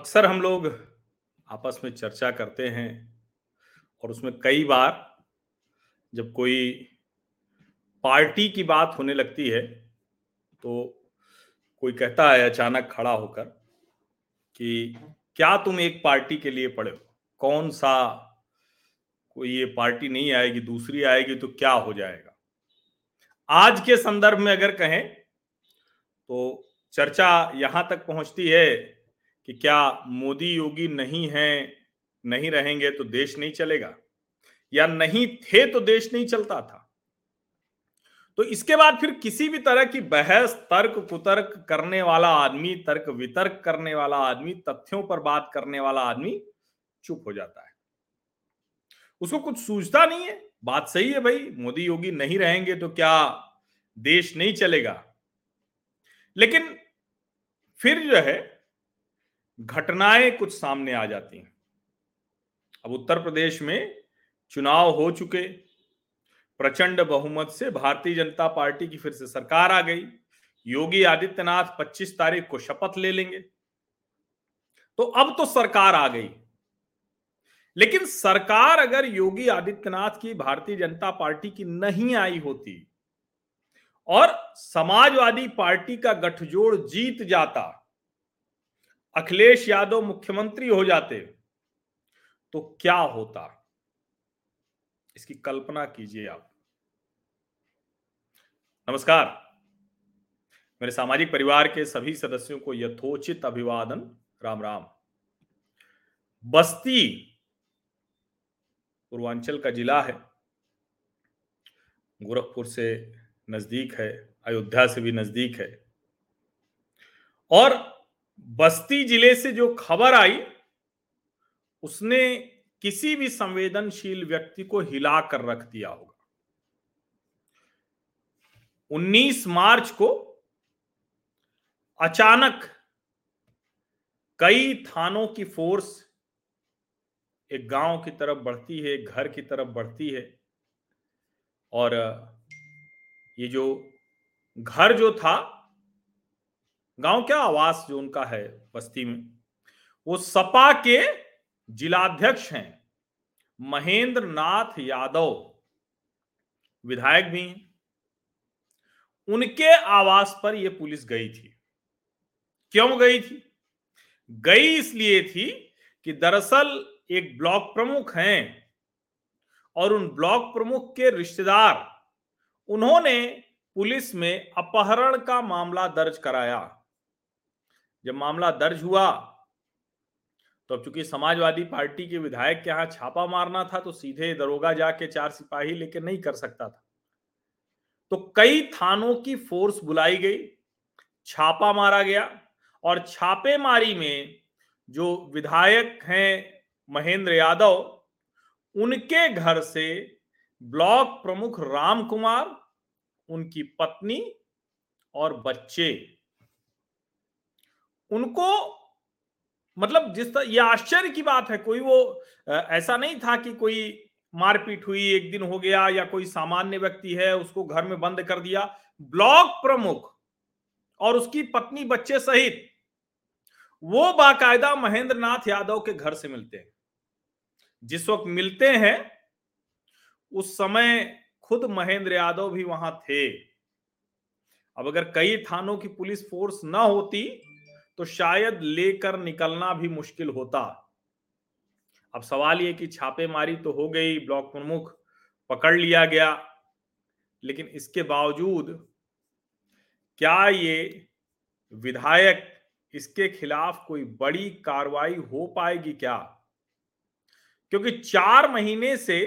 अक्सर हम लोग आपस में चर्चा करते हैं और उसमें कई बार जब कोई पार्टी की बात होने लगती है तो कोई कहता है अचानक खड़ा होकर कि क्या तुम एक पार्टी के लिए पड़े हो? कौन सा कोई ये पार्टी नहीं आएगी, दूसरी आएगी तो क्या हो जाएगा? आज के संदर्भ में अगर कहें तो चर्चा यहाँ तक पहुँचती है कि क्या मोदी योगी नहीं है, नहीं रहेंगे तो देश नहीं चलेगा? या नहीं थे तो देश नहीं चलता था? तो इसके बाद फिर किसी भी तरह की बहस, तर्क कुतर्क करने वाला आदमी, तर्क वितर्क करने वाला आदमी, तथ्यों पर बात करने वाला आदमी चुप हो जाता है। उसको कुछ सूझता नहीं है। बात सही है भाई, मोदी योगी नहीं रहेंगे तो क्या देश नहीं चलेगा? लेकिन फिर जो है घटनाएँ कुछ सामने आ जाती हैं। अब उत्तर प्रदेश में चुनाव हो चुके, प्रचंड बहुमत से भारतीय जनता पार्टी की फिर से सरकार आ गई। योगी आदित्यनाथ 25 तारीख को शपथ ले लेंगे। तो अब तो सरकार आ गई। लेकिन सरकार अगर योगी आदित्यनाथ की भारतीय जनता पार्टी की नहीं आई होती और समाजवादी पार्टी का गठजोड़ जीत जाता अखिलेश यादव मुख्यमंत्री हो जाते तो क्या होता? इसकी कल्पना कीजिए आप। नमस्कार। मेरे सामाजिक परिवार के सभी सदस्यों को यथोचित अभिवादन। राम राम। बस्ती पूर्वांचल का जिला है। गोरखपुर से नज़दीक है, अयोध्या से भी नज़दीक है। और बस्ती ज़िले से जो खबर आई, उसने किसी भी संवेदनशील व्यक्ति को हिला कर रख दिया होगा। 19 मार्च को अचानक कई थानों की फोर्स एक गाँव की तरफ़ बढ़ती है घर की तरफ़ बढ़ती है और ये जो घर जो था गाँव क्या आवास जो उनका है बस्ती में? वो सपा के जिलाध्यक्ष हैं। महेंद्र नाथ यादव, विधायक भी हैं। उनके आवास पर यह पुलिस गई थी। क्यों गई थी? गई इसलिए थी कि दरअसल एक ब्लॉक प्रमुख हैं और उन ब्लॉक प्रमुख के रिश्तेदार, उन्होंने पुलिस में अपहरण का मामला दर्ज कराया। जब मामला दर्ज हुआ तो अब चूँकि समाजवादी पार्टी के विधायक के यहाँ छापा मारना था तो सीधे दरोगा जाके चार सिपाही लेके नहीं कर सकता था। तो कई थानों की फोर्स बुलाई गई, छापा मारा गया और छापेमारी में जो विधायक हैं महेंद्र यादव, उनके घर से ब्लॉक प्रमुख राम कुमार, उनकी पत्नी और बच्चे उनको मतलब जिस तरह यह आश्चर्य की बात है, कोई वो ऐसा नहीं था कि कोई मारपीट हुई, एक दिन हो गया, या कोई सामान्य व्यक्ति है, उसको घर में बंद कर दिया। ब्लॉक प्रमुख और उसकी पत्नी, बच्चे सहित, वो बाकायदा महेंद्र नाथ यादव के घर से मिलते हैं। जिस वक्त मिलते हैं, उस समय खुद महेंद्र यादव भी वहाँ थे। अब अगर कई थानों की पुलिस फोर्स ना होती तो शायद लेकर निकलना भी मुश्किल होता। अब सवाल ये कि छापेमारी तो हो गई, ब्लॉक प्रमुख पकड़ लिया गया, लेकिन इसके बावजूद क्या ये विधायक इसके खिलाफ कोई बड़ी कार्रवाई हो पाएगी क्या? क्योंकि चार महीने से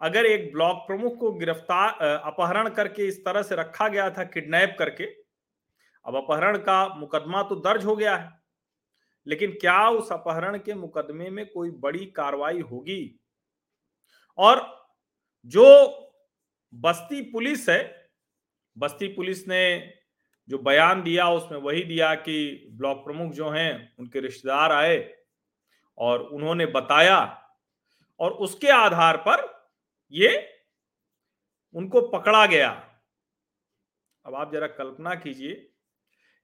अगर एक ब्लॉक प्रमुख को गिरफ़्तार अपहरण करके इस तरह से रखा गया था, किडनैप करके अब अपहरण का मुकदमा तो दर्ज हो गया है, लेकिन क्या उस अपहरण के मुकदमे में कोई बड़ी कार्रवाई होगी? और जो बस्ती पुलिस है, बस्ती पुलिस ने जो बयान दिया, उसमें वही दिया कि ब्लॉक प्रमुख जो हैं, उनके रिश्तेदार आए और उन्होंने बताया और उसके आधार पर ये उनको पकड़ा गया। अब आप जरा कल्पना कीजिए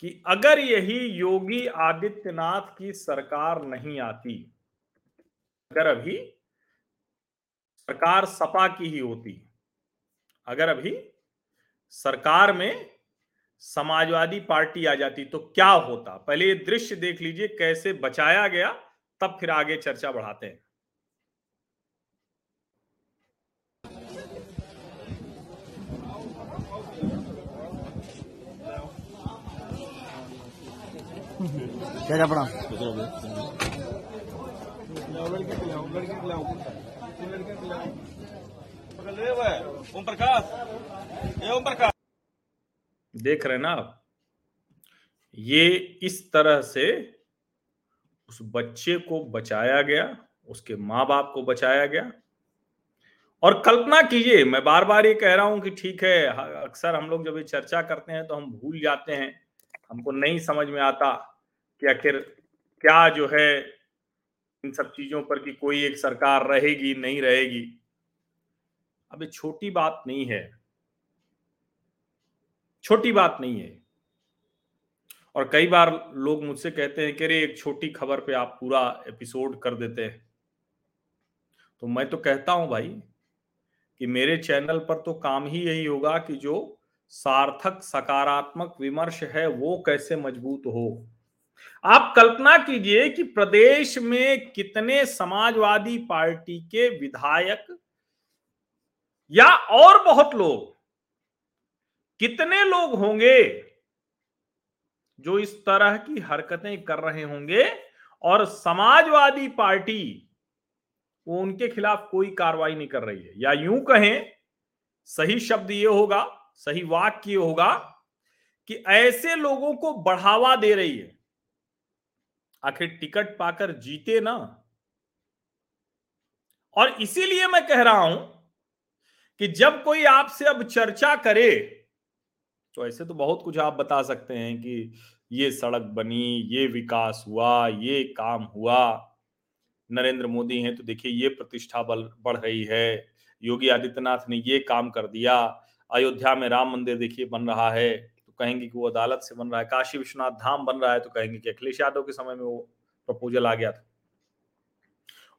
कि अगर यही योगी आदित्यनाथ की सरकार नहीं आती, अगर अभी सरकार सपा की ही होती, अगर अभी सरकार में समाजवादी पार्टी आ जाती तो क्या होता? पहले ये दृश्य देख लीजिए, कैसे बचाया गया, तब फिर आगे चर्चा बढ़ाते हैं। क्या प्रकाश देख रहे ना आप? ये इस तरह से उस बच्चे को बचाया गया, उसके माँ बाप को बचाया गया। और कल्पना कीजिए, मैं बार बार ये कह रहा हूँ कि ठीक है, अक्सर हम लोग जब ये चर्चा करते हैं तो हम भूल जाते हैं, हमको नहीं समझ में आता। कि आखिर क्या जो है इन सब चीज़ों पर कि कोई एक सरकार रहेगी, नहीं रहेगी? अब ये छोटी बात नहीं है। छोटी बात नहीं है। और कई बार लोग मुझसे कहते हैं कि अरे, एक छोटी खबर पे आप पूरा एपिसोड कर देते हैं। तो मैं तो कहता हूँ भाई कि मेरे चैनल पर तो काम ही यही होगा कि जो सार्थक, सकारात्मक विमर्श है, वो कैसे मज़बूत हो? आप कल्पना कीजिए कि प्रदेश में कितने समाजवादी पार्टी के विधायक या और बहुत लोग, कितने लोग होंगे जो इस तरह की हरकतें कर रहे होंगे और समाजवादी पार्टी वो उनके खिलाफ कोई कार्रवाई नहीं कर रही है? या यूँ कहें, सही शब्द ये होगा, सही वाक्य होगा कि ऐसे लोगों को बढ़ावा दे रही है। आखिर टिकट पाकर जीते ना? और इसीलिए मैं कह रहा हूँ कि जब कोई आपसे अब चर्चा करे तो ऐसे तो बहुत कुछ आप बता सकते हैं कि ये सड़क बनी, ये विकास हुआ, ये काम हुआ। नरेंद्र मोदी हैं तो देखिए ये प्रतिष्ठा बल, बढ़ रही है। योगी आदित्यनाथ ने ये काम कर दिया। अयोध्या में राम मंदिर देखिए बन रहा है। कहेंगे कि वो अदालत से बन रहा है, काशी विश्वनाथ धाम बन रहा है तो कहेंगे कि अखिलेश यादव के समय में वो प्रपोजल आ गया था।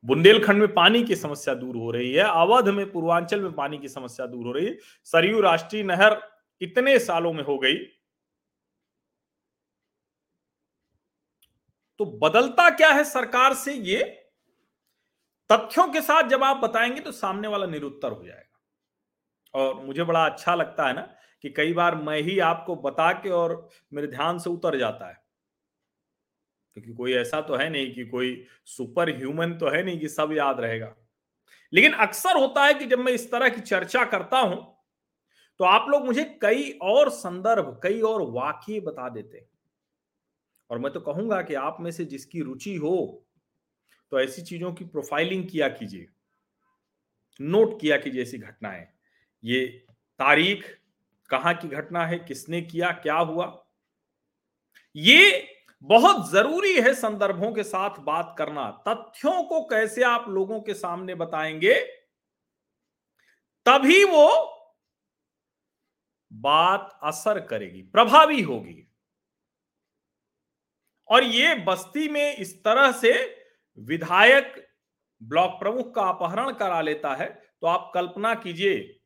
बुंदेलखंड में पानी की समस्या दूर हो रही है, अवध में पूर्वांचल में पानी की समस्या दूर हो रही है, सरयू राष्ट्रीय नहर इतने सालों में हो गई? तो बदलता क्या है सरकार से ये? तथ्यों के साथ जब आप बताएँगे तो सामने वाला निरुत्तर हो जाएगा। और मुझे बड़ा अच्छा लगता है ना कि कई बार मैं ही आपको बता के और मेरे ध्यान से उतर जाता है। क्योंकि कोई ऐसा तो है नहीं कि कोई सुपर ह्यूमन तो है नहीं कि सब याद रहेगा। लेकिन अक्सर होता है कि जब मैं इस तरह की चर्चा करता हूँ तो आप लोग मुझे कई और संदर्भ, कई और वाक्य बता देते और मैं तो कहूँगा कि आप में से जिसकी रुचि हो तो ऐसी चीज़ों की प्रोफाइलिंग किया कीजिए। नोट किया कीजिए ऐसी घटनाएँ। ये तारीख कहाँ की घटना है, किसने किया, क्या हुआ? ये बहुत ज़रूरी है संदर्भों के साथ बात करना। तथ्यों को कैसे आप लोगों के सामने बताएँगे, तभी वो बात असर करेगी, प्रभावी होगी। और ये बस्ती में इस तरह से विधायक ब्लॉक प्रमुख का अपहरण करा लेता है तो आप कल्पना कीजिए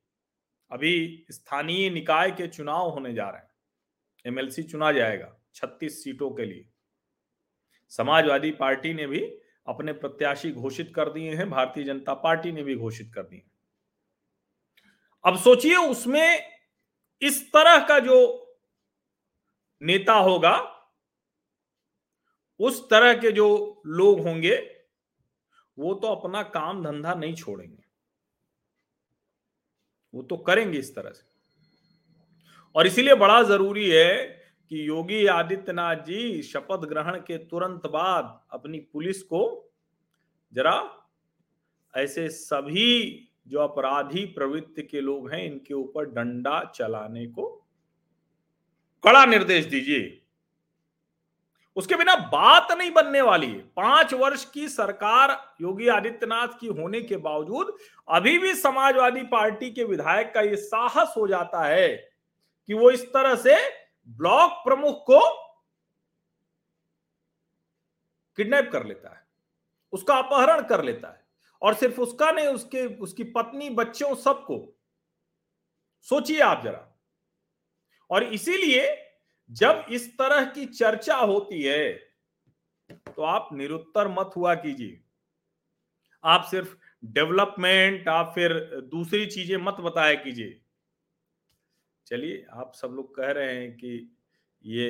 अभी स्थानीय निकाय के चुनाव होने जा रहे हैं। एमएलसी चुना जाएगा 36 सीटों के लिए। समाजवादी पार्टी ने भी अपने प्रत्याशी घोषित कर दिए हैं, भारतीय जनता पार्टी ने भी घोषित कर दिए अब सोचिए उसमें इस तरह का जो नेता होगा, उस तरह के जो लोग होंगे, वो तो अपना काम धंधा नहीं छोड़ेंगे। वो तो करेंगे इस तरह से। और इसीलिए बड़ा ज़रूरी है कि योगी आदित्यनाथ जी शपथ ग्रहण के तुरंत बाद अपनी पुलिस को जरा ऐसे सभी जो अपराधी प्रवृत्ति के लोग हैं, इनके ऊपर डंडा चलाने को कड़ा निर्देश दीजिए। उसके बिना बात नहीं बनने वाली। पाँच वर्ष की सरकार योगी आदित्यनाथ की होने के बावजूद अभी भी समाजवादी पार्टी के विधायक का यह साहस हो जाता है कि वो इस तरह से ब्लॉक प्रमुख को किडनैप कर लेता है, उसका अपहरण कर लेता है और सिर्फ़ उसका नहीं, उसके, उसकी पत्नी, बच्चों सबको। सोचिए आप जरा। और इसीलिए जब इस तरह की चर्चा होती है तो आप निरुत्तर मत हुआ कीजिए। आप सिर्फ़ डेवलपमेंट, आप फिर दूसरी चीज़ें मत बताया कीजिए। चलिए, आप सब लोग कह रहे हैं कि ये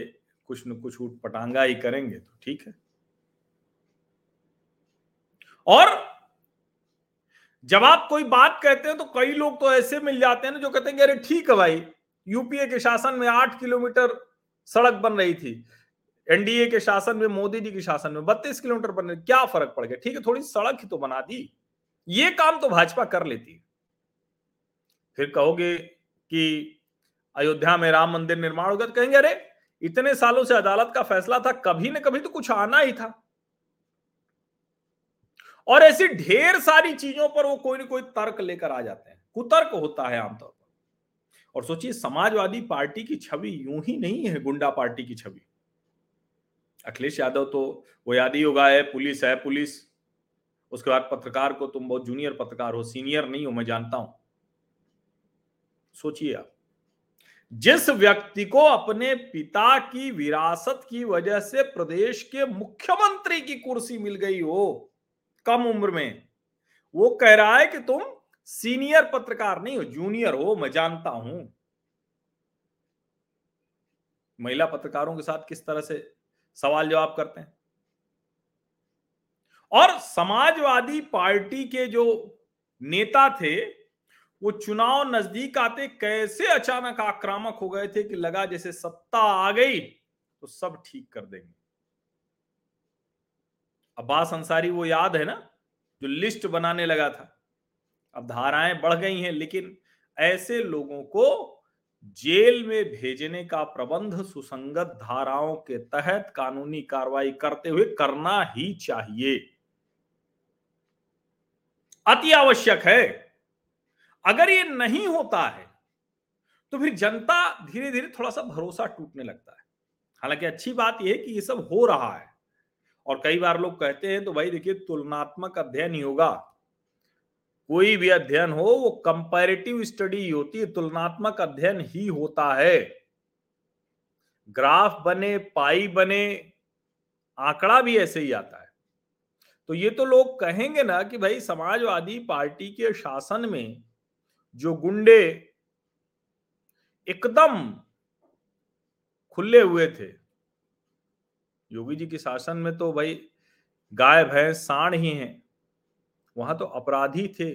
कुछ न कुछ उठ पटांगा ही करेंगे तो ठीक है। और जब आप कोई बात कहते हैं तो कई लोग तो ऐसे मिल जाते हैं ना, जो कहते हैं अरे ठीक है भाई, यूपीए के शासन में आठ किलोमीटर सड़क बन रही थी। एनडीए के शासन में, मोदी जी के शासन में बत्तीस किलोमीटर बन रही क्या फ़र्क पड़ गया? ठीक है, थोड़ी सड़क ही तो बना दी। ये काम तो भाजपा कर लेती फिर कहोगे कि अयोध्या में राम मंदिर निर्माण होगा तो कहेंगे, अरे, इतने सालों से अदालत का फैसला था, कभी ना कभी तो कुछ आना ही था। और ऐसी ढेर सारी चीज़ों पर वो कोई ना कोई तर्क लेकर आ जाते हैं। कुतर्क होता है आमतौर पर। और सोचिए, समाजवादी पार्टी की छवि यूँ ही नहीं है, गुंडा पार्टी की छवि। अखिलेश यादव तो वो याद ही होगा है पुलिस है, पुलिस। उसके बाद पत्रकार को तुम बहुत जूनियर पत्रकार हो, सीनियर नहीं हो, मैं जानता हूँ। सोचिए आप, जिस व्यक्ति को अपने पिता की विरासत की वजह से प्रदेश के मुख्यमंत्री की कुर्सी मिल गई हो, कम उम्र में, वो कह रहा है कि तुम सीनियर पत्रकार नहीं हो, जूनियर हो, मैं जानता हूँ। महिला पत्रकारों के साथ किस तरह से सवाल जवाब करते हैं? और समाजवादी पार्टी के जो नेता थे, वो चुनाव नज़दीक आते कैसे अचानक आक्रामक हो गए थे कि लगा जैसे सत्ता आ गई तो सब ठीक कर देंगे। अब्बास अंसारी, वो याद है ना, जो लिस्ट बनाने लगा था। अब धाराएँ बढ़ गई हैं, लेकिन ऐसे लोगों को जेल में भेजने का प्रबंध सुसंगत धाराओं के तहत कानूनी कार्रवाई करते हुए करना ही चाहिए। अति आवश्यक है। अगर ये नहीं होता है तो फिर जनता धीरे धीरे थोड़ा सा भरोसा टूटने लगता है। हालाँकि अच्छी बात यह है कि ये सब हो रहा है, और कई बार लोग कहते हैं तो भाई देखिए, तुलनात्मक अध्ययन ही होगा। कोई भी अध्ययन हो, वो कंपैरेटिव स्टडी होती है, तुलनात्मक अध्ययन ही होता है। ग्राफ बने, पाई बने, आंकड़ा भी ऐसे ही आता है। तो ये तो लोग कहेंगे ना कि भाई समाजवादी पार्टी के शासन में जो गुंडे एकदम खुले हुए थे, योगी जी के शासन में तो भाई गाय, भैंस साण ही हैं। वहाँ तो अपराधी थे।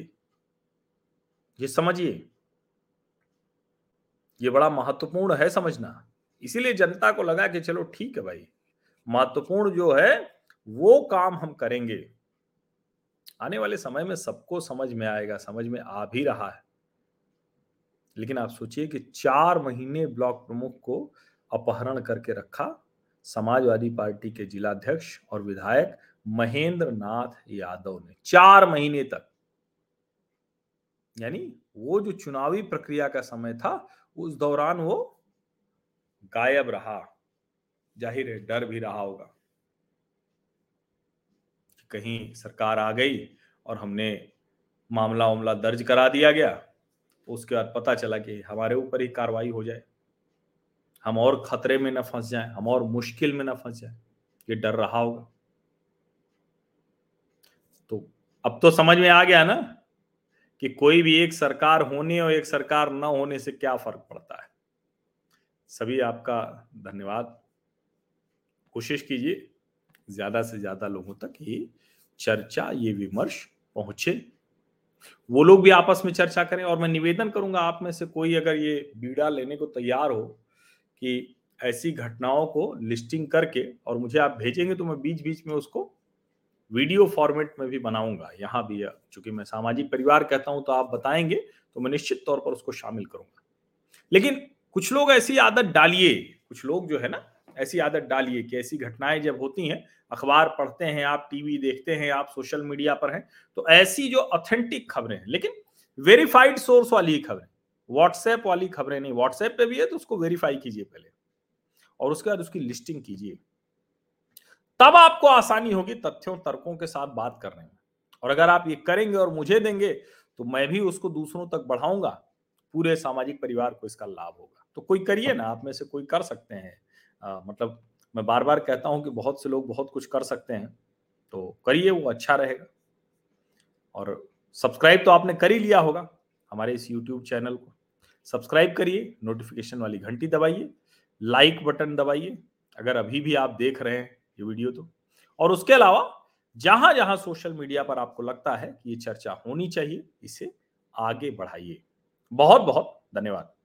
ये समझिए। ये बड़ा महत्वपूर्ण है समझना। इसीलिए जनता को लगा कि चलो ठीक है भाई, महत्वपूर्ण जो है, वो काम हम करेंगे। आने वाले समय में सबको समझ में आएगा, समझ में आ भी रहा है। लेकिन आप सोचिए कि चार महीने ब्लॉक प्रमुख को अपहरण करके रखा, समाजवादी पार्टी के जिलाध्यक्ष और विधायक महेंद्र नाथ यादव ने चार महीने तक, यानी वो जो चुनावी प्रक्रिया का समय था, उस दौरान वो गायब रहा। ज़ाहिर है, डर भी रहा होगा कहीं सरकार आ गई और हमने मामला उमला दर्ज करा दिया गया उसके बाद पता चला कि हमारे ऊपर ही कार्रवाई हो जाए। हम और खतरे में न फंस जाए, हम और मुश्किल में न फंस जाए, ये डर रहा होगा तो अब तो समझ में आ गया ना कि कोई भी एक सरकार होने और एक सरकार न होने से क्या फ़र्क पड़ता है। सभी आपका धन्यवाद। कोशिश कीजिए ज़्यादा से ज़्यादा लोगों तक ये चर्चा, ये विमर्श पहुँचे। वो लोग भी आपस में चर्चा करें और मैं निवेदन करूँगा आप में से कोई अगर ये बीड़ा लेने को तैयार हो कि ऐसी घटनाओं को लिस्टिंग करके और मुझे आप भेजेंगे तो मैं बीच बीच में उसको वीडियो फॉर्मेट में भी बनाऊँगा, यहाँ भी चूँकि मैं सामाजिक परिवार कहता हूँ तो आप बताएँगे तो मैं निश्चित तौर पर उसको शामिल करूँगा। लेकिन कुछ लोग ऐसी आदत डालिए, कुछ लोग जो है ना, ऐसी आदत डालिए कि ऐसी घटनाएँ जब होती हैं, अखबार पढ़ते हैं, आप टीवी देखते हैं, आप सोशल मीडिया पर हैं तो ऐसी जो ऑथेंटिक खबरें हैं, लेकिन वेरीफाइड सोर्स वाली ही खबरें व्हाट्सएप वाली खबरें नहीं व्हाट्सएप पे भी है तो उसको वेरीफाई कीजिए पहले, और उसके बाद उसकी लिस्टिंग कीजिए। तब आपको आसानी होगी तथ्यों तर्कों के साथ बात करने में। और अगर आप ये करेंगे और मुझे देंगे तो मैं भी उसको दूसरों तक बढ़ाऊँगा पूरे सामाजिक परिवार को इसका लाभ होगा। तो कोई करिए ना आप में से कोई कर सकते हैं। आ, मतलब मैं बार बार कहता हूँ कि बहुत से लोग बहुत कुछ कर सकते हैं तो करिए वो अच्छा रहेगा। और सब्सक्राइब तो आपने कर ही लिया होगा हमारे इस यूट्यूब चैनल को। सब्सक्राइब करिए नोटिफिकेशन वाली घंटी दबाइए लाइक बटन दबाइए। अगर अभी भी आप देख रहे हैं ये वीडियो तो। और उसके अलावा जहाँ जहाँ सोशल मीडिया पर आपको लगता है कि ये चर्चा होनी चाहिए, इसे आगे बढ़ाइए। बहुत बहुत धन्यवाद।